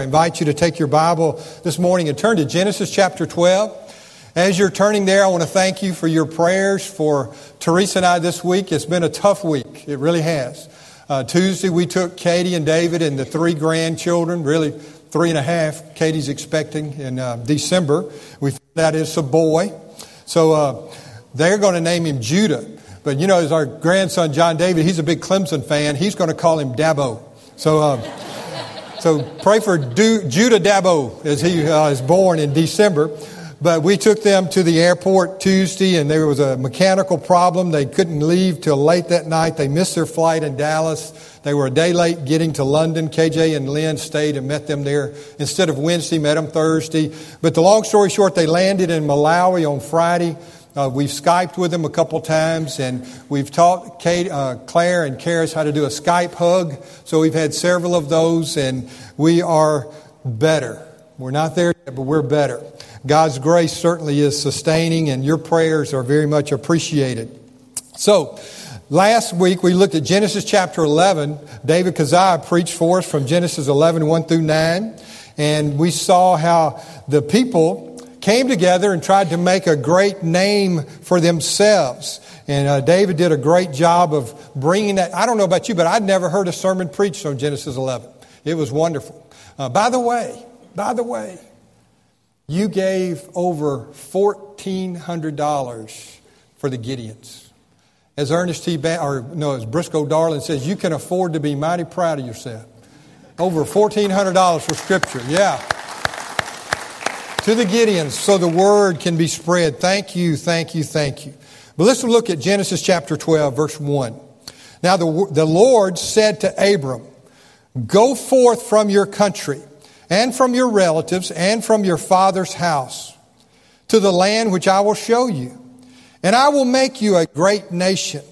I invite you to take your Bible this morning and turn to Genesis chapter 12. As you're turning there, I want to thank you for your prayers for Teresa and I this week. It's been a tough week. It really has. Uh, Tuesday, we took Katie and David and the three grandchildren, really three and a half. Katie's expecting in uh, December. We found out it's a boy. So uh, they're going to name him Judah. But you know, as our grandson John David, he's a big Clemson fan. He's going to call him Dabo. So. So pray for du- Judah Dabo as he uh, is born in December. But we took them to the airport Tuesday, and there was a mechanical problem. They couldn't leave till late that night. They missed their flight in Dallas. They were a day late getting to London. KJ and Lynn stayed and met them there. Instead of Wednesday, met them Thursday. But the long story short, they landed in Malawi on Friday. Uh, we've Skyped with them a couple times, and we've taught Kate, uh, Claire and Karis how to do a Skype hug. So we've had several of those, and we are better. We're not there yet, but we're better. God's grace certainly is sustaining, and your prayers are very much appreciated. So, last week we looked at Genesis chapter 11. David Keziah preached for us from Genesis 11, 1 through 9. And we saw how the people came together and tried to make a great name for themselves. And uh, David did a great job of bringing that. I don't know about you, but I'd never heard a sermon preached on Genesis 11. It was wonderful. Uh, by the way, by the way, you gave over $1,400 for the Gideons. As Ernest T. Ba- or no, as Briscoe Darling says, you can afford to be mighty proud of yourself. Over $1,400 for Scripture. Yeah to the Gideons so the word can be spread. Thank you, thank you, thank you. But let's look at Genesis chapter 12, verse 1. Now the, the Lord said to Abram, Go forth from your country and from your relatives and from your father's house to the land which I will show you. And I will make you a great nation,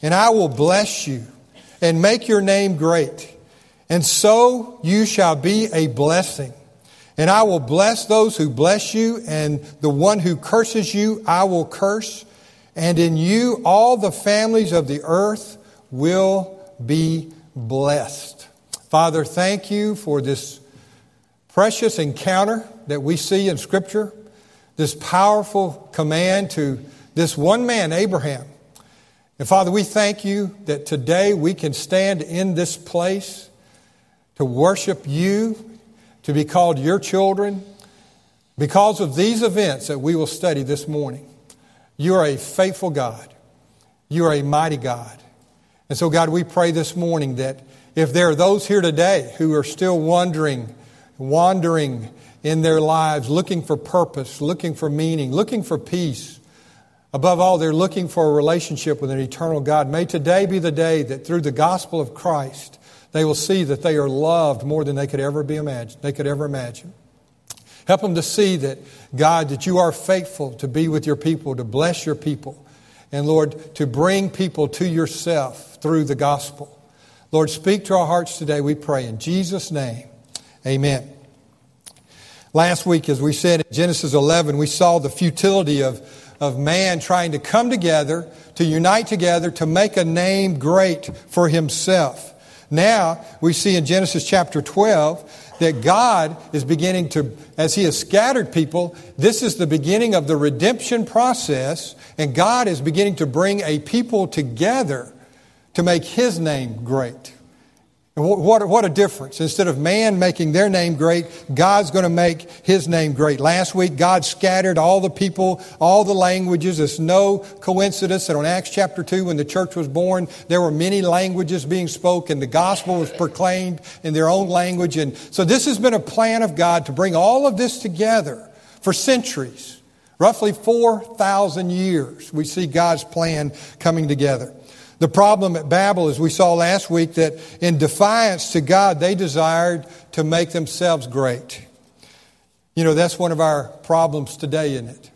and I will bless you and make your name great. And so you shall be a blessing. And I will bless those who bless you, and the one who curses you, I will curse. And in you, all the families of the earth will be blessed. Father, thank you for this precious encounter that we see in Scripture, this powerful command to this one man, Abraham. And Father, we thank you that today we can stand in this place to worship you to be called your children because of these events that we will study this morning. You are a faithful God. You are a mighty God. And so, God, we pray this morning that if there are those here today who are still wondering, wandering in their lives, looking for purpose, looking for meaning, looking for peace, above all, they're looking for a relationship with an eternal God, may today be the day that through the gospel of Christ, they will see that they are loved more than they could ever be imagined. They could ever imagine. Help them to see that, God, that you are faithful to be with your people, to bless your people, and Lord, to bring people to yourself through the gospel. Lord, speak to our hearts today, we pray. In Jesus' name, amen. Last week, as we said in Genesis 11, we saw the futility of, of man trying to come together, to unite together, to make a name great for himself. Now, we see in Genesis chapter 12 that God is beginning to, as He has scattered people, this is the beginning of the redemption process, and God is beginning to bring a people together to make His name great. What, what a difference. Instead of man making their name great, God's going to make his name great. Last week, God scattered all the people, all the languages. It's no coincidence that on Acts chapter 2, when the church was born, there were many languages being spoken. The gospel was proclaimed in their own language. And so this has been a plan of God to bring all of this together for centuries. Roughly 4,000 years, we see God's plan coming together. The problem at Babel, as we saw last week, that in defiance to God, they desired to make themselves great. You know, that's one of our problems today, isn't it?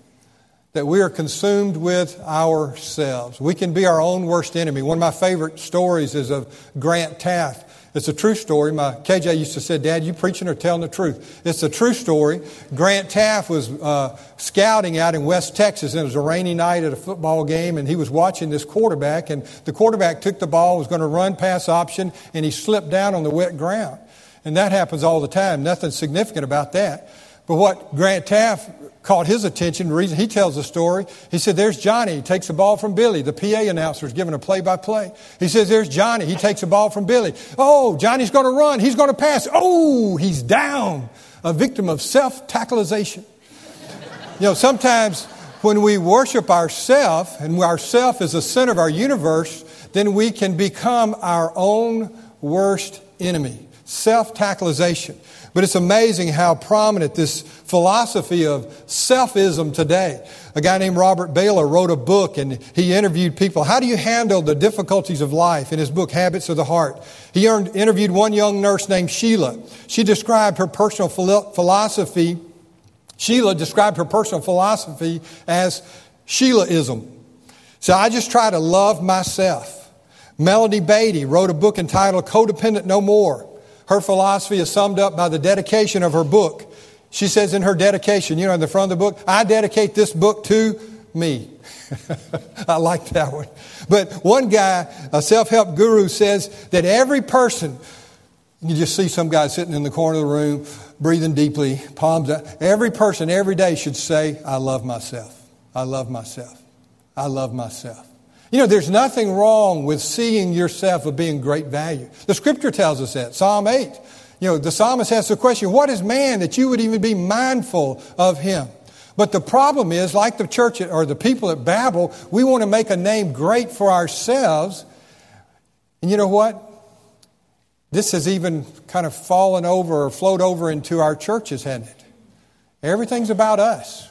That we are consumed with ourselves. We can be our own worst enemy. One of my favorite stories is of Grant Teaff. It's a true story. My KJ used to say, Dad, you preaching or telling the truth? It's a true story. Grant Teaff was uh, scouting out in West Texas, and it was a rainy night at a football game, and he was watching this quarterback, and the quarterback took the ball, was going to run pass option, and he slipped down on the wet ground. And that happens all the time. Nothing significant about that. But what Grant Teaff caught his attention, the reason he tells the story, he said, There's Johnny. He takes the ball from Billy. The PA announcer is giving a play by play. He says, There's Johnny. He takes the ball from Billy. Oh, Johnny's going to run. He's going to pass. Oh, he's down. A victim of self tackleization. you know, sometimes when we worship ourself and ourself is the center of our universe, then we can become our own worst enemy. Self tackleization. But it's amazing how prominent this philosophy of selfism today. A guy named Robert Bellah wrote a book and he interviewed people. How do you handle the difficulties of life? In his book, Habits of the Heart. He interviewed one young nurse named Sheila. She described her personal philosophy. Sheila described her personal philosophy as Sheilaism. So I just try to love myself. Melody Beattie wrote a book entitled Codependent No More. Her philosophy is summed up by the dedication of her book. She says in her dedication, you know, in the front of the book, I dedicate this book to me. I like that one. But one guy, a self help guru, says that every person, you just see some guy sitting in the corner of the room, breathing deeply, palms up. Every person every day should say, I love myself. I love myself. I love myself. You know, there's nothing wrong with seeing yourself of being great value. The scripture tells us that. Psalm 8. You know, the psalmist asks the question, what is man that you would even be mindful of him? But the problem is, like the church or the people at Babel, we want to make a name great for ourselves. And you know what? This has even kind of fallen over or flowed over into our churches, hasn't it? Everything's about us.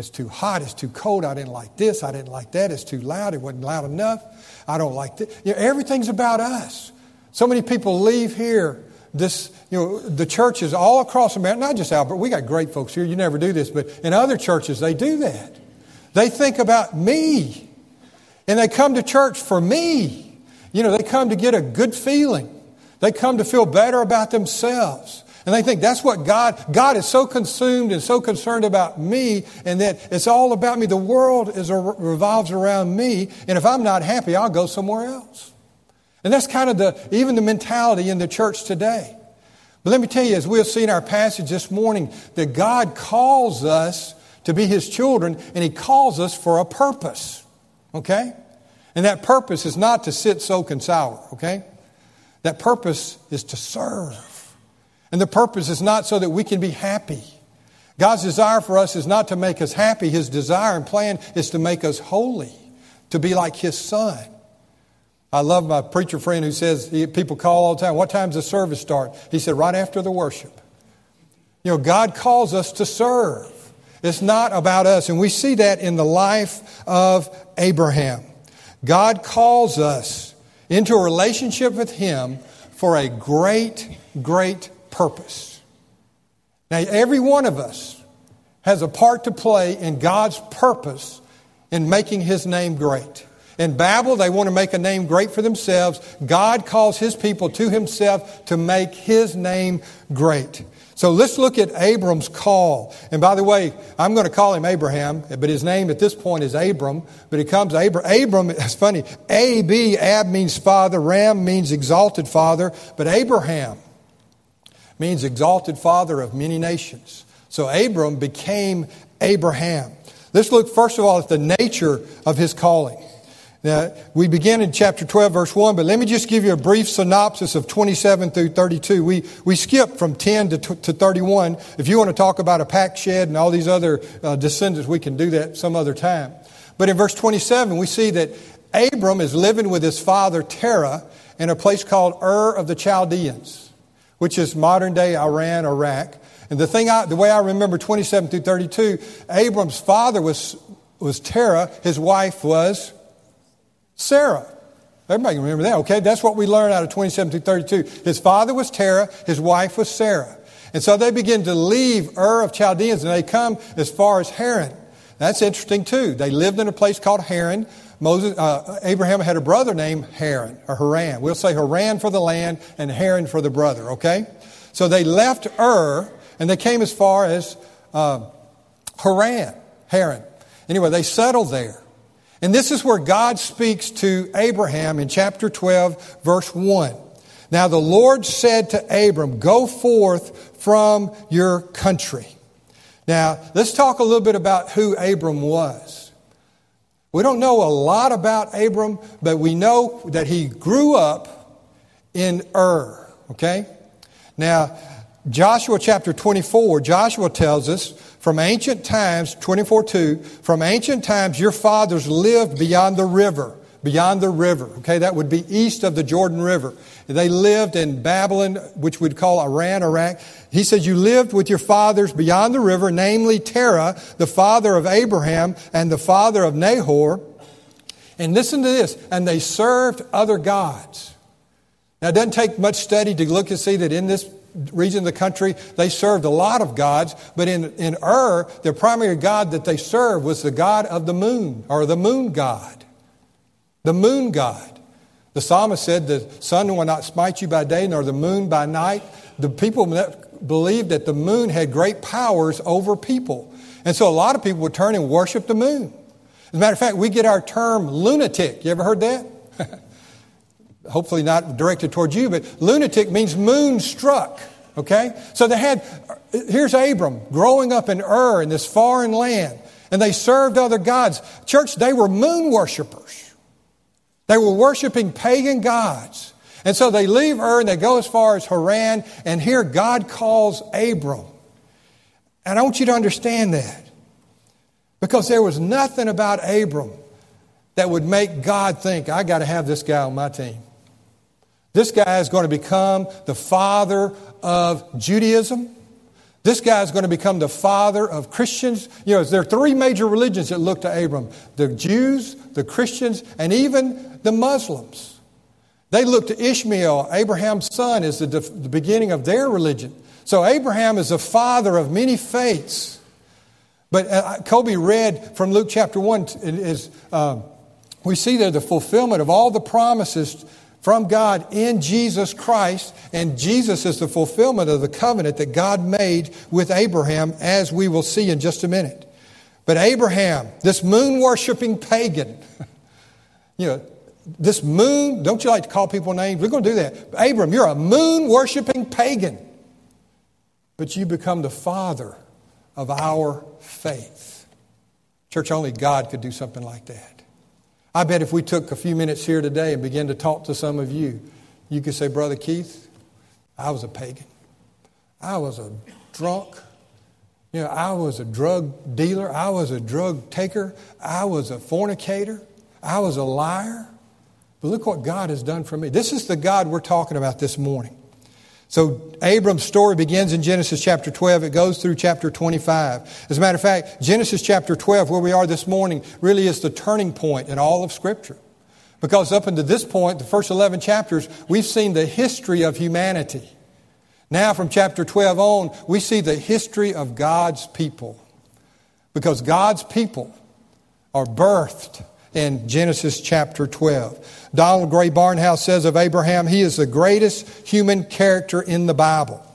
It's too hot. It's too cold. I didn't like this. I didn't like that. It's too loud. It wasn't loud enough. I don't like this. You know, everything's about us. So many people leave here. This, you know, the churches all across America, not just Albert, we got great folks here. You never do this, but in other churches, they do that. They think about me. And they come to church for me. You know, they come to get a good feeling. They come to feel better about themselves. And they think that's what God, God is so consumed and so concerned about me and that it's all about me. The world is, revolves around me. And if I'm not happy, I'll go somewhere else. And that's kind of the, even the mentality in the church today. But let me tell you, as we'll see in our passage this morning, that God calls us to be His children and He calls us for a purpose. Okay? And that purpose is not to sit, soak, and sour. Okay? That purpose is to serve. And the purpose is not so that we can be happy. God's desire for us is not to make us happy. His desire and plan is to make us holy, to be like His Son. I love my preacher friend who says, people call all the time, what time's the service start? He said, right after the worship. You know, God calls us to serve. It's not about us. And we see that in the life of Abraham. God calls us into a relationship with Him for a great, great purpose. Now, every one of us has a part to play in God's purpose in making His name great. In Babel, they want to make a name great for themselves. God calls His people to Himself to make His name great. So let's look at Abram's call. And by the way, I'm going to call him Abraham, but his name at this point is Abram. But he comes Abram. Abram, it's funny. A, B, Ab means father. Ram means exalted father. But Abraham means exalted father of many nations. So Abram became Abraham. Let's look first of all at the nature of his calling. Now, we begin in chapter 12, verse 1, but let me just give you a brief synopsis of 27 through 32. We, we skip from 10 to, to 31. If you want to talk about Arpachshad and all these other uh, descendants, we can do that some other time. But in verse 27, we see that Abram is living with his father Terah in a place called Ur of the Chaldeans which is modern day Iran, Iraq. And the thing, I, the way I remember 27 through 32, Abram's father was, was Terah, his wife was Sarah. Everybody can remember that, okay? That's what we learn out of 27 through 32. His father was Terah, his wife was Sarah. And so they begin to leave Ur of Chaldeans and they come as far as Haran. That's interesting too. They lived in a place called Haran. Moses, uh, Abraham had a brother named Haran, or Haran. We'll say Haran for the land and Haran for the brother, okay? So they left Ur and they came as far as uh, Haran, Haran. Anyway, they settled there. And this is where God speaks to Abraham in chapter 12, verse 1. Now the Lord said to Abram, Go forth from your country. Now, let's talk a little bit about who Abram was. We don't know a lot about Abram, but we know that he grew up in Ur, okay? Now, Joshua chapter 24, Joshua tells us from ancient times, 24 2, from ancient times your fathers lived beyond the river, beyond the river. Okay, that would be east of the Jordan River. They lived in Babylon, which we'd call Iran, Iraq. He says, You lived with your fathers beyond the river, namely Terah, the father of Abraham and the father of Nahor. And listen to this, and they served other gods. Now, it doesn't take much study to look and see that in this region of the country, they served a lot of gods, but in, in Ur, the primary god that they served was the god of the moon, or the moon god. The moon god. The psalmist said, The sun will not smite you by day, nor the moon by night. The people believed that the moon had great powers over people. And so a lot of people would turn and worship the moon. As a matter of fact, we get our term lunatic. You ever heard that? hopefully not directed towards you, but lunatic means moonstruck. Okay? So they had, here's Abram growing up in Ur in this foreign land, and they served other gods. Church, they were moon worshippers. They were worshiping pagan gods. And so they leave Ur and they go as far as Haran, and here God calls Abram. And I want you to understand that. Because there was nothing about Abram that would make God think, I got to have this guy on my team. This guy is going to become the father of Judaism. This guy is going to become the father of Christians. You know, there are three major religions that look to Abram the Jews, the Christians, and even the Muslims. They look to Ishmael, Abraham's son, as the, the beginning of their religion. So Abraham is the father of many faiths. But uh, Kobe read from Luke chapter 1 is, uh, we see there the fulfillment of all the promises from God in Jesus Christ, and Jesus is the fulfillment of the covenant that God made with Abraham, as we will see in just a minute. But Abraham, this moon worshiping pagan, you know, this moon, don't you like to call people names? We're going to do that. Abram, you're a moon worshiping pagan, but you become the father of our faith. Church, only God could do something like that. I bet if we took a few minutes here today and began to talk to some of you, you could say, Brother Keith, I was a pagan. I was a drunk. You know, I was a drug dealer. I was a drug taker. I was a fornicator. I was a liar. But look what God has done for me. This is the God we're talking about this morning. So Abram's story begins in Genesis chapter 12. It goes through chapter 25. As a matter of fact, Genesis chapter 12, where we are this morning, really is the turning point in all of Scripture. Because up until this point, the first 11 chapters, we've seen the history of humanity. Now, from chapter 12 on, we see the history of God's people. Because God's people are birthed in Genesis chapter 12. Donald Grey Barnhouse says of Abraham, he is the greatest human character in the Bible.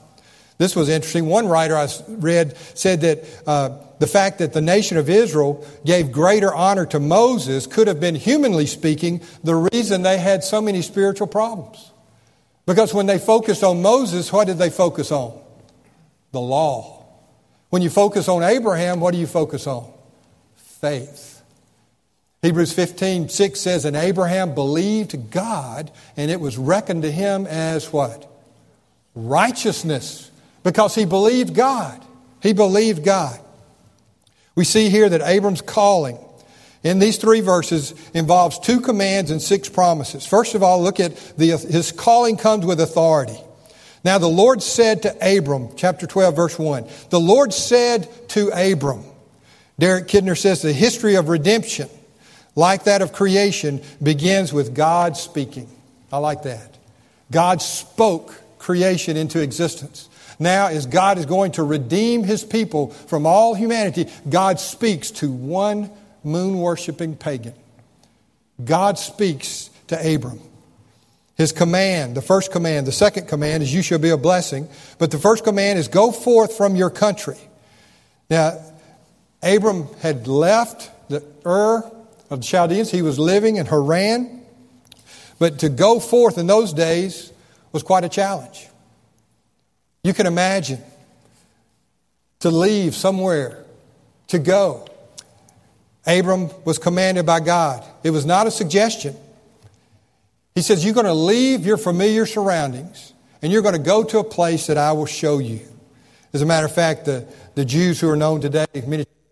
This was interesting. One writer I read said that uh, the fact that the nation of Israel gave greater honor to Moses could have been, humanly speaking, the reason they had so many spiritual problems. Because when they focused on Moses, what did they focus on? The law. When you focus on Abraham, what do you focus on? Faith. Hebrews 15, 6 says, And Abraham believed God, and it was reckoned to him as what? Righteousness. Because he believed God. He believed God. We see here that Abram's calling in these three verses involves two commands and six promises. First of all, look at the, his calling comes with authority. Now, the Lord said to Abram, chapter 12, verse 1, the Lord said to Abram, Derek Kidner says, the history of redemption like that of creation, begins with God speaking. I like that. God spoke creation into existence. Now, as God is going to redeem his people from all humanity, God speaks to one moon worshiping pagan. God speaks to Abram. His command, the first command, the second command is, You shall be a blessing. But the first command is, Go forth from your country. Now, Abram had left the Ur of the Chaldeans. He was living in Haran. But to go forth in those days was quite a challenge. You can imagine to leave somewhere, to go. Abram was commanded by God. It was not a suggestion. He says, You're going to leave your familiar surroundings and you're going to go to a place that I will show you. As a matter of fact, the, the Jews who are known today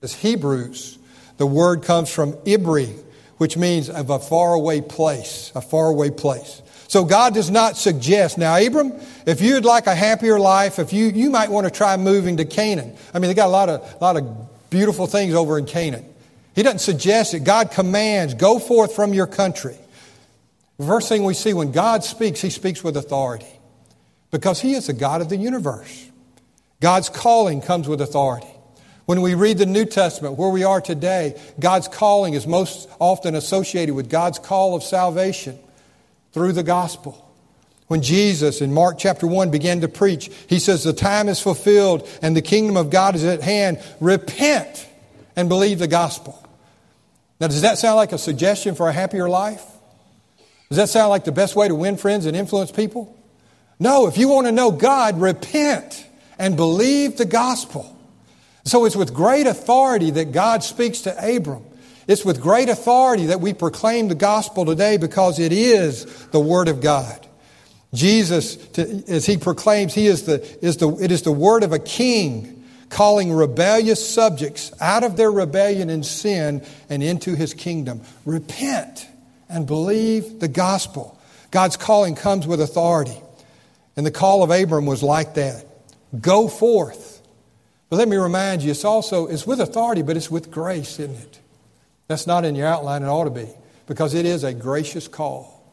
as Hebrews, the word comes from Ibri, which means of a faraway place, a faraway place. So God does not suggest. Now, Abram, if you'd like a happier life, if you, you might want to try moving to Canaan. I mean, they got a lot of, a lot of beautiful things over in Canaan. He doesn't suggest it. God commands, go forth from your country. First thing we see when God speaks, He speaks with authority because He is the God of the universe. God's calling comes with authority. When we read the New Testament, where we are today, God's calling is most often associated with God's call of salvation through the gospel. When Jesus in Mark chapter 1 began to preach, he says, The time is fulfilled and the kingdom of God is at hand. Repent and believe the gospel. Now, does that sound like a suggestion for a happier life? Does that sound like the best way to win friends and influence people? No, if you want to know God, repent and believe the gospel. So it's with great authority that God speaks to Abram. It's with great authority that we proclaim the gospel today because it is the Word of God. Jesus, as he proclaims, he is the, is the, it is the word of a king calling rebellious subjects out of their rebellion and sin and into his kingdom. Repent and believe the gospel. God's calling comes with authority. And the call of Abram was like that. Go forth. But let me remind you, it's also it's with authority, but it's with grace, isn't it? That's not in your outline, it ought to be, because it is a gracious call.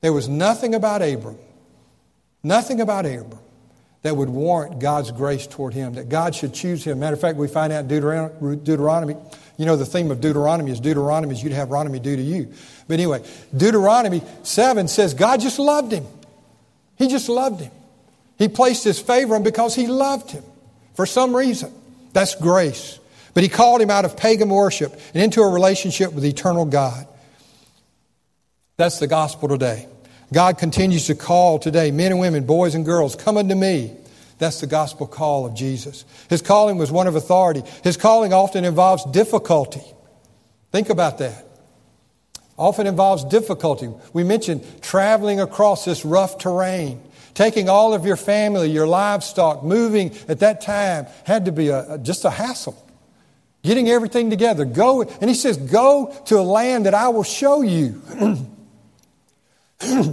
There was nothing about Abram, nothing about Abram that would warrant God's grace toward him, that God should choose him. Matter of fact, we find out in Deuteronomy, you know, the theme of Deuteronomy is Deuteronomy is you'd have Deuteronomy do to you. But anyway, Deuteronomy 7 says God just loved him. He just loved him. He placed his favor on him because he loved him for some reason. That's grace. But he called him out of pagan worship and into a relationship with eternal God. That's the gospel today. God continues to call today men and women, boys and girls, come unto me. That's the gospel call of Jesus. His calling was one of authority. His calling often involves difficulty. Think about that. Often involves difficulty. We mentioned traveling across this rough terrain, taking all of your family, your livestock, moving at that time had to be a, just a hassle getting everything together. Go, and he says, Go to a land that I will show you.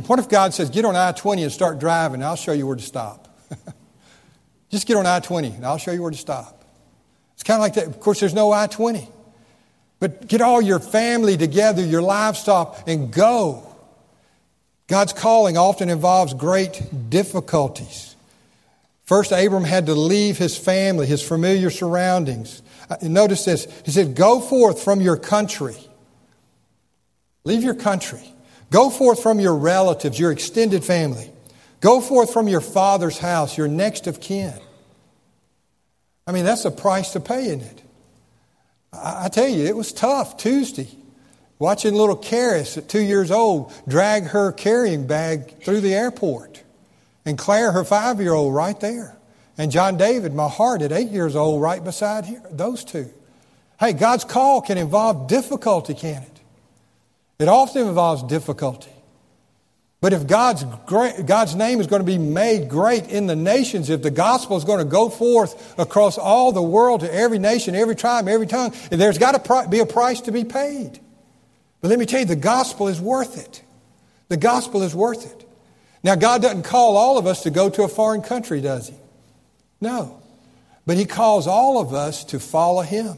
what if God says, Get on I 20 and start driving, and I'll show you where to stop? Just get on I 20, and I'll show you where to stop. It's kind of like that. Of course, there's no I 20. But get all your family together, your livestock, and go. God's calling often involves great difficulties. First, Abram had to leave his family, his familiar surroundings. Uh, notice this. He said, Go forth from your country. Leave your country. Go forth from your relatives, your extended family. Go forth from your father's house, your next of kin. I mean, that's a price to pay, isn't it? I tell you, it was tough Tuesday. Watching little Karis at two years old drag her carrying bag through the airport. And Claire, her five year old, right there. And John David, my heart, at eight years old, right beside here, those two. Hey, God's call can involve difficulty, can it? It often involves difficulty. But if God's, great, God's name is going to be made great in the nations, if the gospel is going to go forth across all the world to every nation, every tribe, every tongue, there's got to be a price to be paid. But let me tell you, the gospel is worth it. The gospel is worth it. Now, God doesn't call all of us to go to a foreign country, does He? No. But he calls all of us to follow him.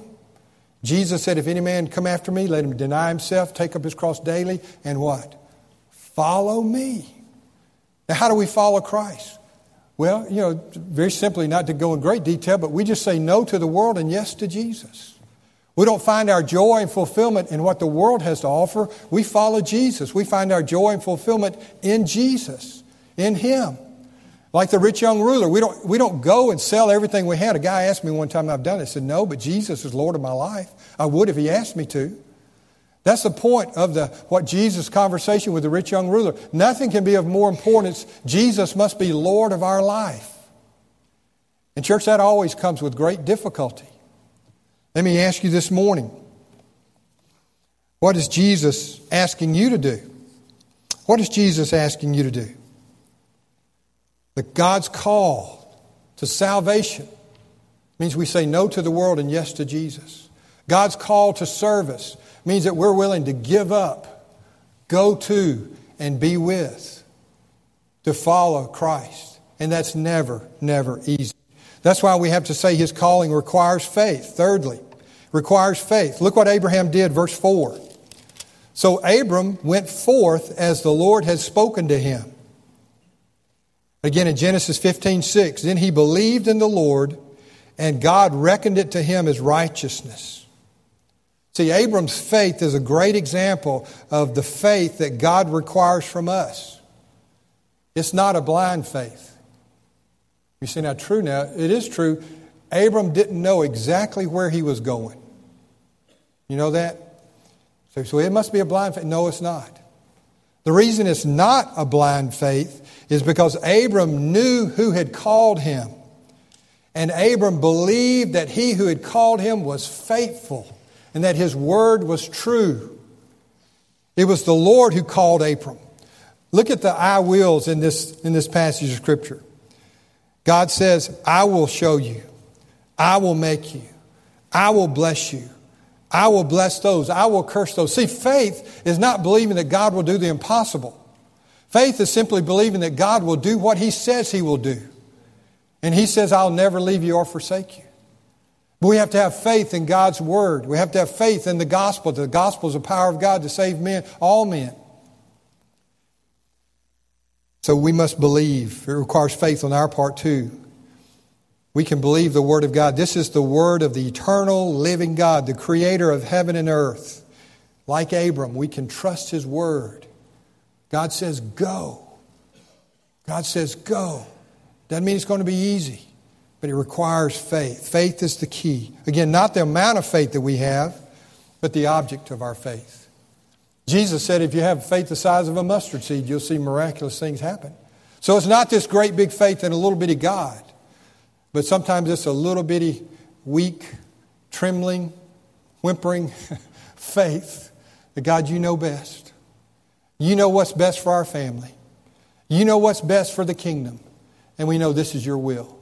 Jesus said, If any man come after me, let him deny himself, take up his cross daily, and what? Follow me. Now, how do we follow Christ? Well, you know, very simply, not to go in great detail, but we just say no to the world and yes to Jesus. We don't find our joy and fulfillment in what the world has to offer. We follow Jesus. We find our joy and fulfillment in Jesus, in Him. Like the rich young ruler, we don't, we don't go and sell everything we had. A guy asked me one time, I've done it. I said, No, but Jesus is Lord of my life. I would if he asked me to. That's the point of the, what Jesus' conversation with the rich young ruler. Nothing can be of more importance. Jesus must be Lord of our life. And, church, that always comes with great difficulty. Let me ask you this morning what is Jesus asking you to do? What is Jesus asking you to do? That God's call to salvation means we say no to the world and yes to Jesus. God's call to service means that we're willing to give up, go to, and be with, to follow Christ. And that's never, never easy. That's why we have to say his calling requires faith. Thirdly, requires faith. Look what Abraham did, verse 4. So Abram went forth as the Lord had spoken to him. Again in Genesis 15, 6. Then he believed in the Lord, and God reckoned it to him as righteousness. See, Abram's faith is a great example of the faith that God requires from us. It's not a blind faith. You see, now, true now, it is true. Abram didn't know exactly where he was going. You know that? So, so it must be a blind faith. No, it's not. The reason it's not a blind faith is because Abram knew who had called him. And Abram believed that he who had called him was faithful and that his word was true. It was the Lord who called Abram. Look at the I wills in this, in this passage of Scripture. God says, I will show you, I will make you, I will bless you, I will bless those, I will curse those. See, faith is not believing that God will do the impossible. Faith is simply believing that God will do what He says He will do. And He says, I'll never leave you or forsake you. But we have to have faith in God's Word. We have to have faith in the gospel. The gospel is the power of God to save men, all men. So we must believe. It requires faith on our part too. We can believe the Word of God. This is the Word of the eternal, living God, the Creator of heaven and earth. Like Abram, we can trust His Word. God says, go. God says, go. Doesn't mean it's going to be easy but it requires faith. Faith is the key. Again, not the amount of faith that we have, but the object of our faith. Jesus said, if you have faith the size of a mustard seed, you'll see miraculous things happen. So it's not this great big faith in a little bitty God, but sometimes it's a little bitty, weak, trembling, whimpering faith that God, you know best. You know what's best for our family. You know what's best for the kingdom. And we know this is your will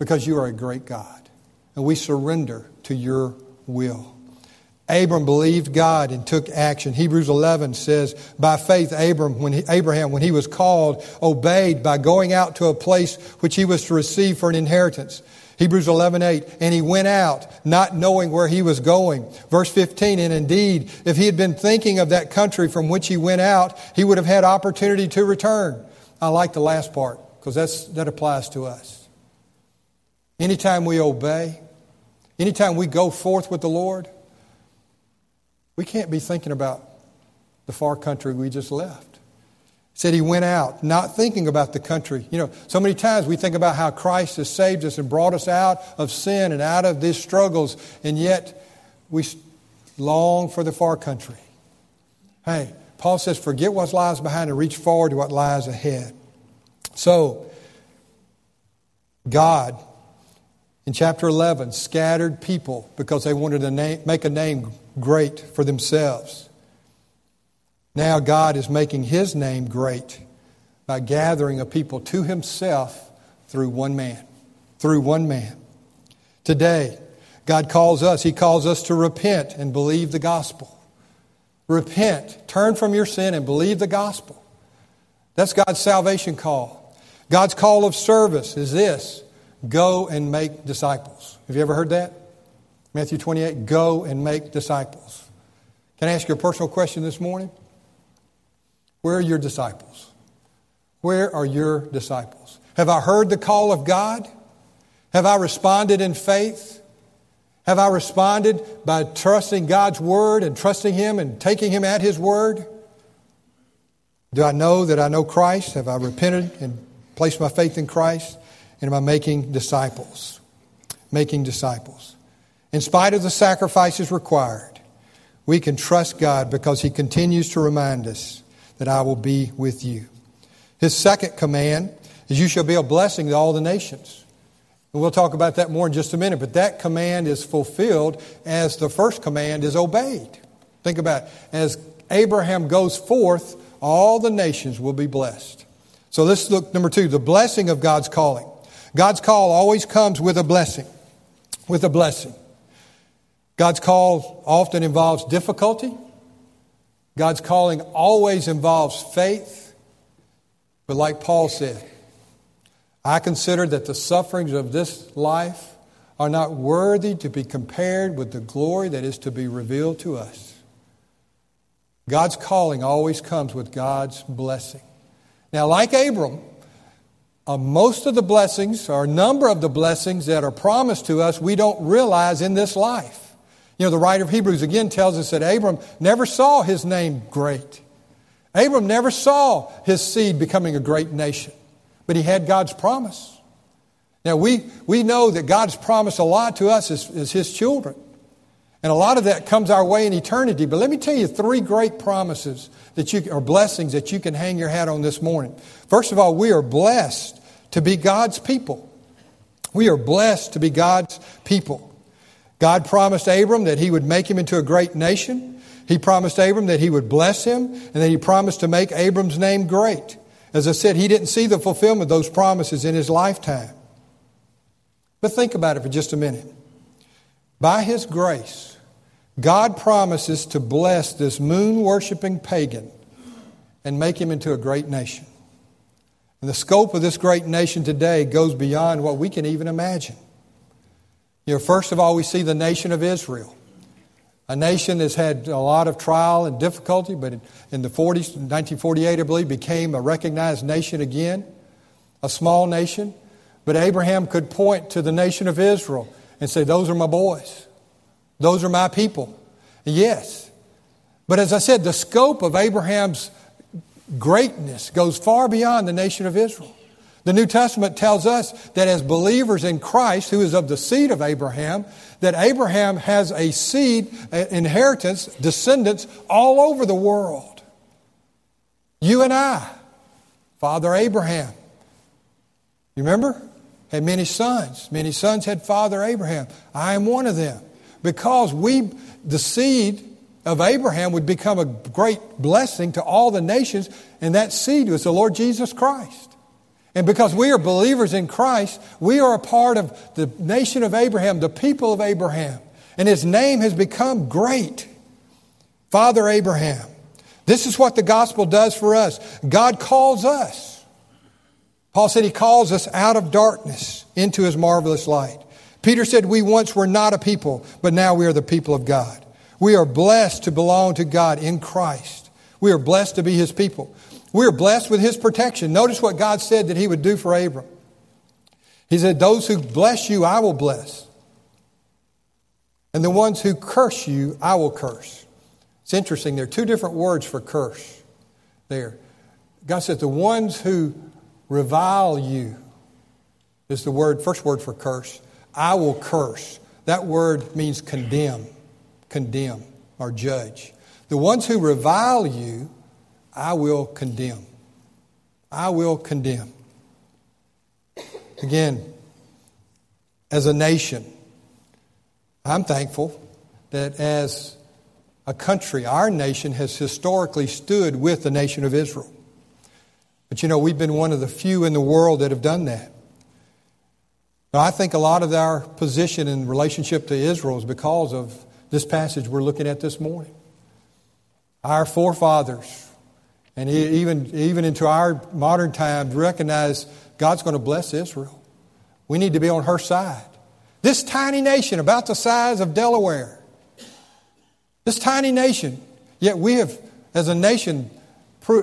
because you are a great God. And we surrender to your will. Abram believed God and took action. Hebrews 11 says, by faith, Abram, when he, Abraham, when he was called, obeyed by going out to a place which he was to receive for an inheritance. Hebrews 11, 8, and he went out not knowing where he was going. Verse 15, and indeed, if he had been thinking of that country from which he went out, he would have had opportunity to return. I like the last part because that applies to us. Anytime we obey, anytime we go forth with the Lord, we can't be thinking about the far country we just left. Said he went out, not thinking about the country. You know, so many times we think about how Christ has saved us and brought us out of sin and out of these struggles, and yet we long for the far country. Hey, Paul says, forget what lies behind and reach forward to what lies ahead. So, God in chapter 11 scattered people because they wanted to name, make a name great for themselves. Now God is making his name great by gathering a people to himself through one man. Through one man. Today, God calls us, he calls us to repent and believe the gospel. Repent, turn from your sin and believe the gospel. That's God's salvation call. God's call of service is this Go and make disciples. Have you ever heard that? Matthew 28, go and make disciples. Can I ask you a personal question this morning? Where are your disciples? Where are your disciples? Have I heard the call of God? Have I responded in faith? Have I responded by trusting God's word and trusting Him and taking Him at His word? Do I know that I know Christ? Have I repented and placed my faith in Christ? and am I making disciples. Making disciples. In spite of the sacrifices required, we can trust God because He continues to remind us that I will be with you. His second command is, You shall be a blessing to all the nations. And we'll talk about that more in just a minute, but that command is fulfilled as the first command is obeyed. Think about it. As Abraham goes forth, all the nations will be blessed. So let's look, number two, the blessing of God's calling. God's call always comes with a blessing. With a blessing. God's call often involves difficulty. God's calling always involves faith. But like Paul said, I consider that the sufferings of this life are not worthy to be compared with the glory that is to be revealed to us. God's calling always comes with God's blessing. Now, like Abram, uh, most of the blessings, or a number of the blessings that are promised to us, we don't realize in this life. You know, the writer of Hebrews again tells us that Abram never saw his name great. Abram never saw his seed becoming a great nation, but he had God's promise. Now, we, we know that God's promised a lot to us as, as his children. And a lot of that comes our way in eternity. But let me tell you three great promises that you, or blessings that you can hang your hat on this morning. First of all, we are blessed to be God's people. We are blessed to be God's people. God promised Abram that he would make him into a great nation. He promised Abram that he would bless him, and that he promised to make Abram's name great. As I said, he didn't see the fulfillment of those promises in his lifetime. But think about it for just a minute. By his grace, God promises to bless this moon worshiping pagan and make him into a great nation. And the scope of this great nation today goes beyond what we can even imagine. You know, first of all, we see the nation of Israel. A nation that's had a lot of trial and difficulty, but in the 40s, 1948, I believe, became a recognized nation again, a small nation. But Abraham could point to the nation of Israel and say, Those are my boys. Those are my people. Yes. But as I said, the scope of Abraham's greatness goes far beyond the nation of Israel. The New Testament tells us that as believers in Christ, who is of the seed of Abraham, that Abraham has a seed, inheritance, descendants all over the world. You and I, Father Abraham, you remember? Had many sons. Many sons had Father Abraham. I am one of them because we, the seed of Abraham, would become a great blessing to all the nations, and that seed was the Lord Jesus Christ. And because we are believers in Christ, we are a part of the nation of Abraham, the people of Abraham. And his name has become great. Father Abraham. This is what the gospel does for us. God calls us. Paul said he calls us out of darkness into his marvelous light. Peter said, We once were not a people, but now we are the people of God. We are blessed to belong to God in Christ. We are blessed to be His people. We are blessed with His protection. Notice what God said that He would do for Abram. He said, Those who bless you, I will bless. And the ones who curse you, I will curse. It's interesting. There are two different words for curse there. God says, The ones who revile you is the word, first word for curse. I will curse. That word means condemn, condemn, or judge. The ones who revile you, I will condemn. I will condemn. Again, as a nation, I'm thankful that as a country, our nation has historically stood with the nation of Israel. But you know, we've been one of the few in the world that have done that. Now, I think a lot of our position in relationship to Israel is because of this passage we're looking at this morning. Our forefathers, and even, even into our modern times, recognize God's going to bless Israel. We need to be on her side. This tiny nation, about the size of Delaware, this tiny nation, yet we have, as a nation,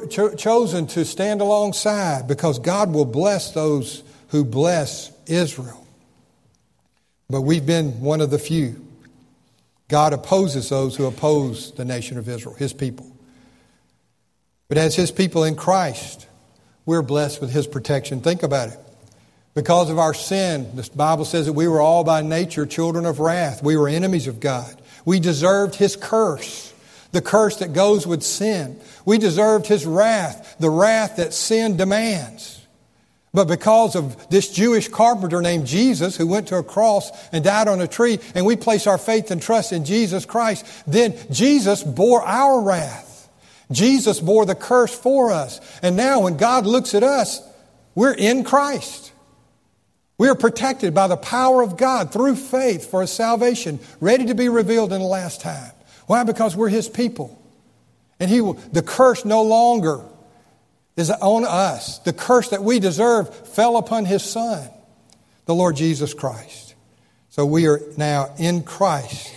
chosen to stand alongside because God will bless those who bless Israel. But we've been one of the few. God opposes those who oppose the nation of Israel, his people. But as his people in Christ, we're blessed with his protection. Think about it. Because of our sin, the Bible says that we were all by nature children of wrath. We were enemies of God. We deserved his curse. the curse that goes with sin. We deserved his wrath, the wrath that sin demands. But because of this Jewish carpenter named Jesus who went to a cross and died on a tree, and we place our faith and trust in Jesus Christ, then Jesus bore our wrath. Jesus bore the curse for us. And now when God looks at us, we're in Christ. We are protected by the power of God through faith for a salvation ready to be revealed in the last time. Why? Because we're His people. And He will, the curse no longer is on us. The curse that we deserve fell upon His Son, the Lord Jesus Christ. So we are now in Christ.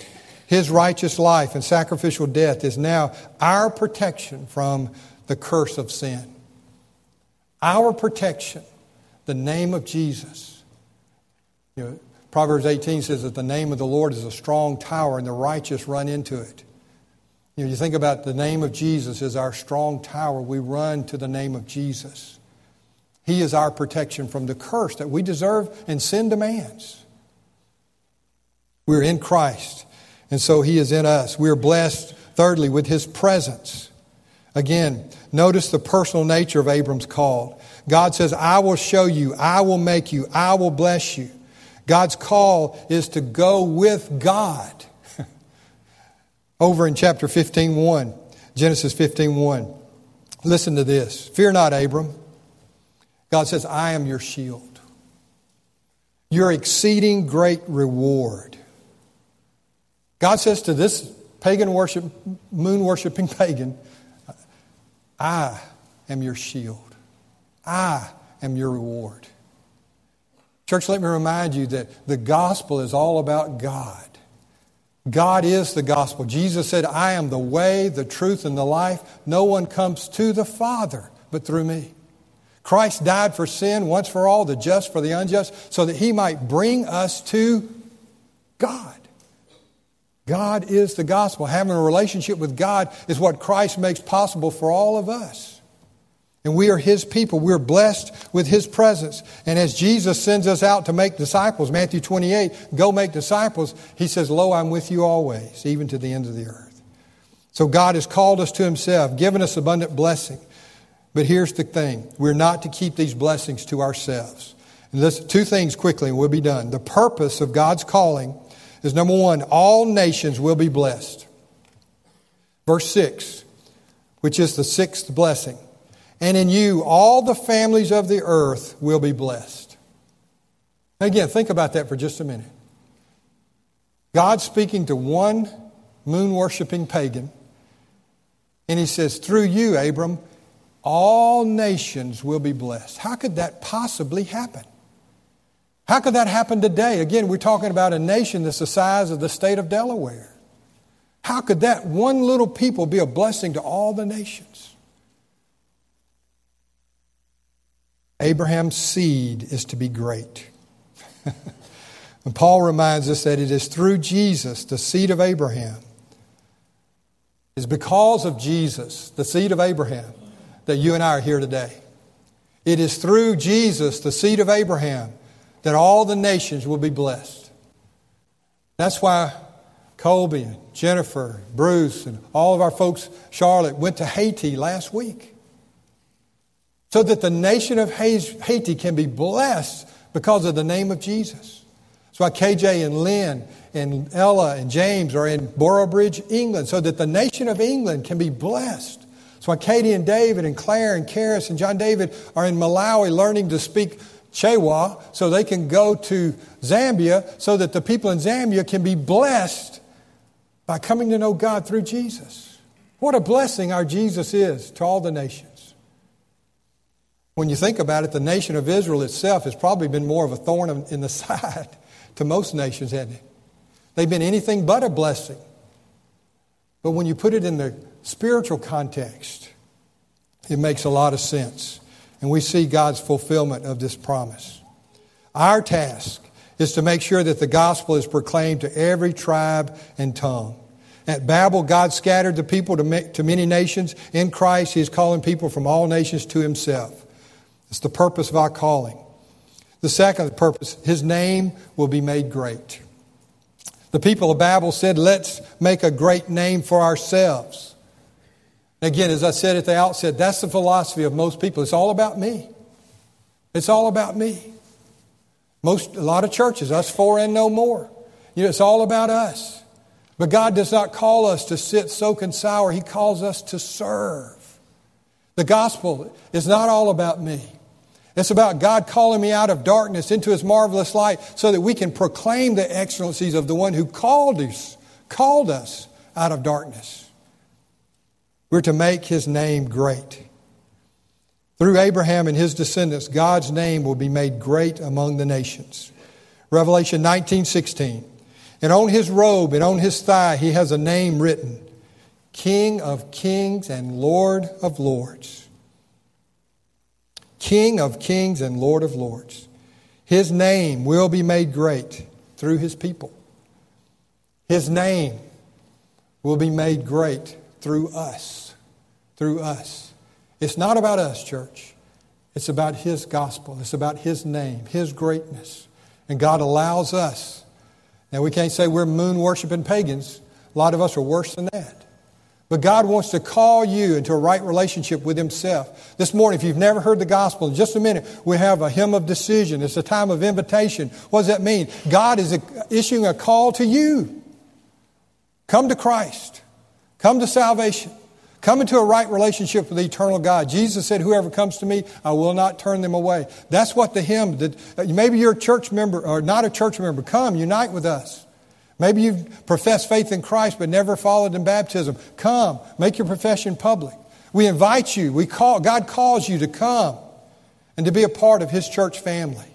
His righteous life and sacrificial death is now our protection from the curse of sin. Our protection, the name of Jesus. You know, Proverbs 18 says that the name of the Lord is a strong tower and the righteous run into it. You, know, you think about the name of Jesus as our strong tower. We run to the name of Jesus. He is our protection from the curse that we deserve and sin demands. We're in Christ, and so He is in us. We are blessed, thirdly, with His presence. Again, notice the personal nature of Abram's call. God says, I will show you, I will make you, I will bless you. God's call is to go with God. Over in chapter 15, 1, Genesis 15, 1. Listen to this. Fear not, Abram. God says, I am your shield, your exceeding great reward. God says to this pagan worship, moon worshiping pagan, I am your shield. I am your reward. Church, let me remind you that the gospel is all about God. God is the gospel. Jesus said, I am the way, the truth, and the life. No one comes to the Father but through me. Christ died for sin once for all, the just for the unjust, so that he might bring us to God. God is the gospel. Having a relationship with God is what Christ makes possible for all of us. And we are His people. We're blessed with His presence. And as Jesus sends us out to make disciples, Matthew 28, go make disciples, He says, Lo, I'm with you always, even to the end of the earth. So God has called us to Himself, given us abundant blessing. But here's the thing we're not to keep these blessings to ourselves. And this, two things quickly, and we'll be done. The purpose of God's calling is number one, all nations will be blessed. Verse 6, which is the sixth blessing and in you all the families of the earth will be blessed. Again, think about that for just a minute. God speaking to one moon worshiping pagan, and he says, Through you, Abram, all nations will be blessed. How could that possibly happen? How could that happen today? Again, we're talking about a nation that's the size of the state of Delaware. How could that one little people be a blessing to all the nations? Abraham's seed is to be great. and Paul reminds us that it is through Jesus, the seed of Abraham, it's because of Jesus, the seed of Abraham, that you and I are here today. It is through Jesus, the seed of Abraham, that all the nations will be blessed. That's why Colby and Jennifer, Bruce, and all of our folks, Charlotte, went to Haiti last week so that the nation of Haiti can be blessed because of the name of Jesus. That's why KJ and Lynn and Ella and James are in Boroughbridge, England, so that the nation of England can be blessed. That's why Katie and David and Claire and Karis and John David are in Malawi learning to speak Chewa so they can go to Zambia so that the people in Zambia can be blessed by coming to know God through Jesus. What a blessing our Jesus is to all the nations. When you think about it, the nation of Israel itself has probably been more of a thorn in the side to most nations, hasn't it? They've been anything but a blessing. But when you put it in the spiritual context, it makes a lot of sense. And we see God's fulfillment of this promise. Our task is to make sure that the gospel is proclaimed to every tribe and tongue. At Babel, God scattered the people to, many nations. In Christ, He is calling people from all nations to Himself. It's the purpose of our calling. The second purpose, his name will be made great. The people of Babel said, Let's make a great name for ourselves. Again, as I said at the outset, that's the philosophy of most people. It's all about me. It's all about me. Most, a lot of churches, us four and no more. You know, it's all about us. But God does not call us to sit, soak, and sour. He calls us to serve. The gospel is not all about me. It's about God calling me out of darkness into his marvelous light so that we can proclaim the excellencies of the one who called us, called us out of darkness. We're to make his name great. Through Abraham and his descendants, God's name will be made great among the nations. Revelation 19:16. And on his robe and on his thigh he has a name written, King of kings and Lord of lords. King of kings and Lord of lords. His name will be made great through his people. His name will be made great through us. Through us. It's not about us, church. It's about his gospel. It's about his name, his greatness. And God allows us. Now, we can't say we're moon worshiping pagans. A lot of us are worse than that. But God wants to call you into a right relationship with Himself. This morning, if you've never heard the gospel, in just a minute, we have a hymn of decision. It's a time of invitation. What does that mean? God is issuing a call to you. Come to Christ. Come to salvation. Come into a right relationship with the eternal God. Jesus said, Whoever comes to me, I will not turn them away. That's what the hymn, that, uh, maybe you're a church member or not a church member. Come, unite with us. Maybe you've professed faith in Christ but never followed in baptism. Come, make your profession public. We invite you. We call, God calls you to come and to be a part of His church family.